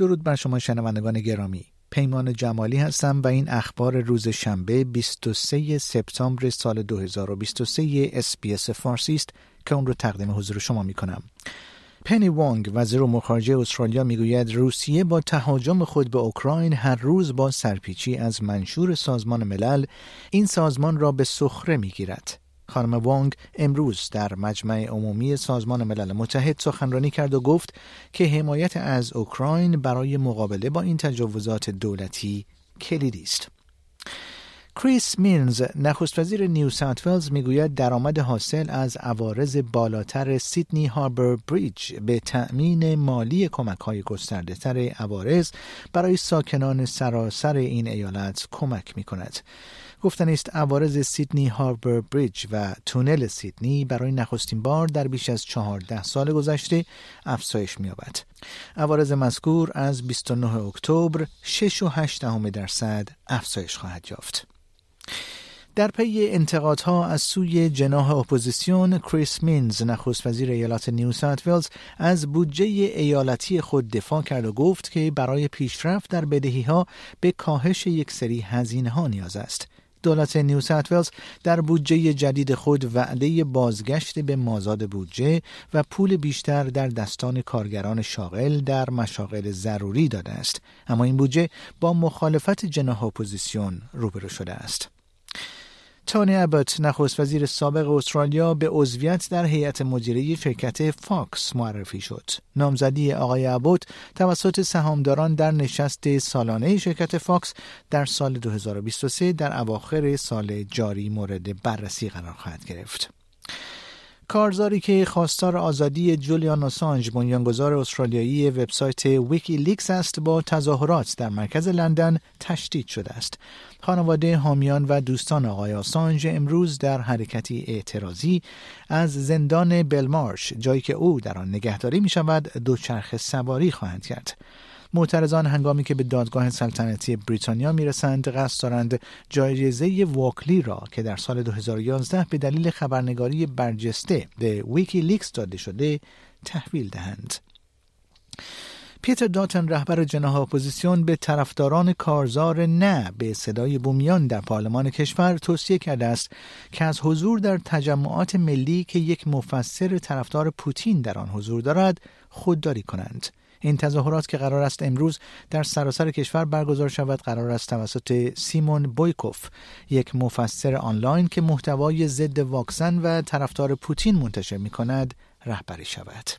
درود بر شما شنوندگان گرامی پیمان جمالی هستم و این اخبار روز شنبه 23 سپتامبر سال 2023 SBS فارسی است که اون رو تقدیم حضور شما می کنم. پنی وانگ وزیر امور خارجه استرالیا می‌گوید روسیه با تهاجم خود به اوکراین هر روز با سرپیچی از منشور سازمان ملل این سازمان را به سخره می‌گیرد خانم وانگ امروز در مجمع عمومی سازمان ملل متحد سخنرانی کرد و گفت که حمایت از اوکراین برای مقابله با این تجاوزات دولتی کلیدی است. کریس مینز نخست وزیر نیو ساوت ولز می‌گوید درآمد حاصل از عوارض بالاتر سیدنی هاربر بریج به تأمین مالی کمک های گسترده تر عوارض برای ساکنان سراسر این ایالت کمک می کند. گفتنی است عوارض سیدنی هاربر بریج و تونل سیدنی برای نخستین بار در بیش از چهارده سال گذشته افزایش می‌یابد. عوارض مذکور از 29 اکتبر 6.8 درصد افزایش خواهد یافت. در پی انتقادها از سوی جناح اپوزیسیون کریس مینز نخست وزیر ایالت نیو ساوت ولز از بودجه ایالتی خود دفاع کرد و گفت که برای پیشرفت در بدهی ها به کاهش یک سری هزینه ها نیاز است دولت نیو ولز در بودجه جدید خود وعده بازگشت به مازاد بودجه و پول بیشتر در دستان کارگران شاغل در مشاغل ضروری داده است. اما این بودجه با مخالفت جناح اپوزیسیون روبرو شده است. تونی ابوت نخست وزیر سابق استرالیا به عضویت در هیئت مدیره شرکت فاکس معرفی شد. نامزدی آقای ابوت توسط سهامداران در نشست سالانه شرکت فاکس در سال 2023 در اواخر سال جاری مورد بررسی قرار خواهد گرفت. کارزاری که خواستار آزادی جولیان آسانج بنیانگذار استرالیایی وبسایت ویکی لیکس است با تظاهرات در مرکز لندن تشدید شده است. خانواده حامیان و دوستان آقای آسانج امروز در حرکتی اعتراضی از زندان بلمارش جایی که او در آن نگهداری می شود دوچرخه سواری خواهند کرد. معترضان هنگامی که به دادگاه سلطنتی بریتانیا می‌رسند قصد دارند جایزه واکلی را که در سال 2011 به دلیل خبرنگاری برجسته به ویکی لیکس داده شده تحویل دهند. پیتر داتن رهبر جناح اپوزیسیون به طرفداران کارزار نه به صدای بومیان در پارلمان کشور توصیه کرده است که از حضور در تجمعات ملی که یک مفسر طرفدار پوتین در آن حضور دارد خودداری کنند این تظاهرات که قرار است امروز در سراسر کشور برگزار شود قرار است توسط سیمون بویکوف یک مفسر آنلاین که محتوای ضد واکسن و طرفدار پوتین منتشر می کند رهبری شود.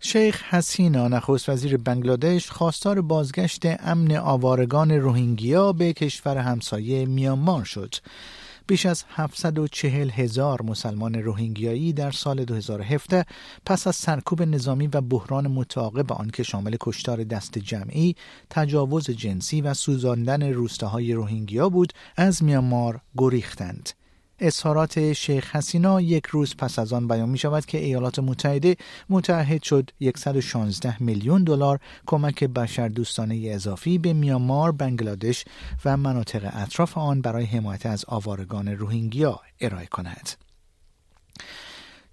شیخ حسینا نخست وزیر بنگلادش خواستار بازگشت امن آوارگان روهینگیا به کشور همسایه میانمار شد بیش از 740 هزار مسلمان روهینگیایی در سال 2017 پس از سرکوب نظامی و بحران متعاقب آن که شامل کشتار دست جمعی، تجاوز جنسی و سوزاندن روستاهای روهینگیا بود، از میانمار گریختند. اظهارات شیخ حسینا یک روز پس از آن بیان می شود که ایالات متحده متعهد شد 116 میلیون دلار کمک بشردوستانه اضافی به میانمار، بنگلادش و مناطق اطراف آن برای حمایت از آوارگان روهینگیا ارائه کند.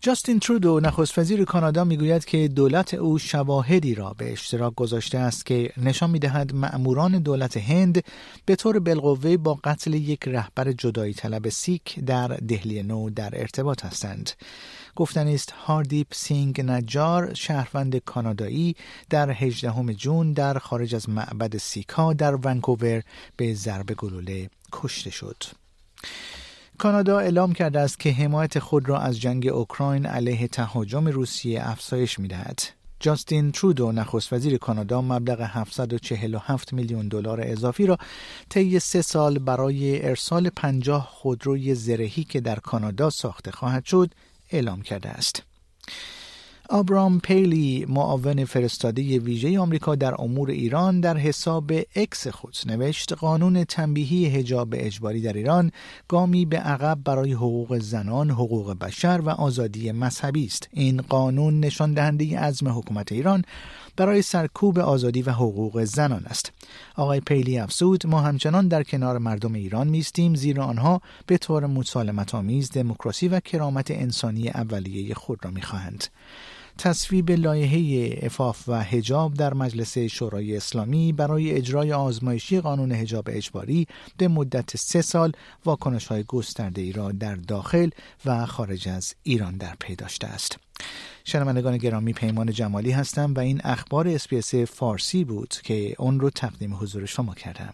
جاستین ترودو نخست وزیر کانادا می‌گوید که دولت او شواهدی را به اشتراک گذاشته است که نشان می‌دهد مأموران دولت هند به طور بالقوه با قتل یک رهبر جدایی طلب سیک در دهلی نو در ارتباط هستند. گفتنی است هاردیپ سینگ نجار شهروند کانادایی در 18 جون در خارج از معبد سیک‌ها در ونکوور به ضرب گلوله کشته شد. کانادا اعلام کرده است که حمایت خود را از جنگ اوکراین علیه تهاجم روسیه افزایش می‌دهد. جاستین ترودو نخست وزیر کانادا مبلغ 747 میلیون دلار اضافی را طی سه سال برای ارسال 50 خودروی زرهی که در کانادا ساخته خواهد شد اعلام کرده است. آبرام پیلی معاون فرستاده ویژه آمریکا در امور ایران در حساب اکس خود نوشت قانون تنبیهی حجاب اجباری در ایران گامی به عقب برای حقوق زنان، حقوق بشر و آزادی مذهبی است. این قانون نشان دهنده عزم حکومت ایران برای سرکوب آزادی و حقوق زنان است. آقای پیلی افزود ما همچنان در کنار مردم ایران میستیم زیرا آنها به طور مسالمت آمیز دموکراسی و کرامت انسانی اولیه خود را می‌خواهند. تصویب لایحه افاف و هجاب در مجلس شورای اسلامی برای اجرای آزمایشی قانون هجاب اجباری به مدت سه سال واکنش های گسترده ای را در داخل و خارج از ایران در پی داشته است. شنوندگان گرامی پیمان جمالی هستم و این اخبار اسپیس فارسی بود که اون رو تقدیم حضور شما کردم.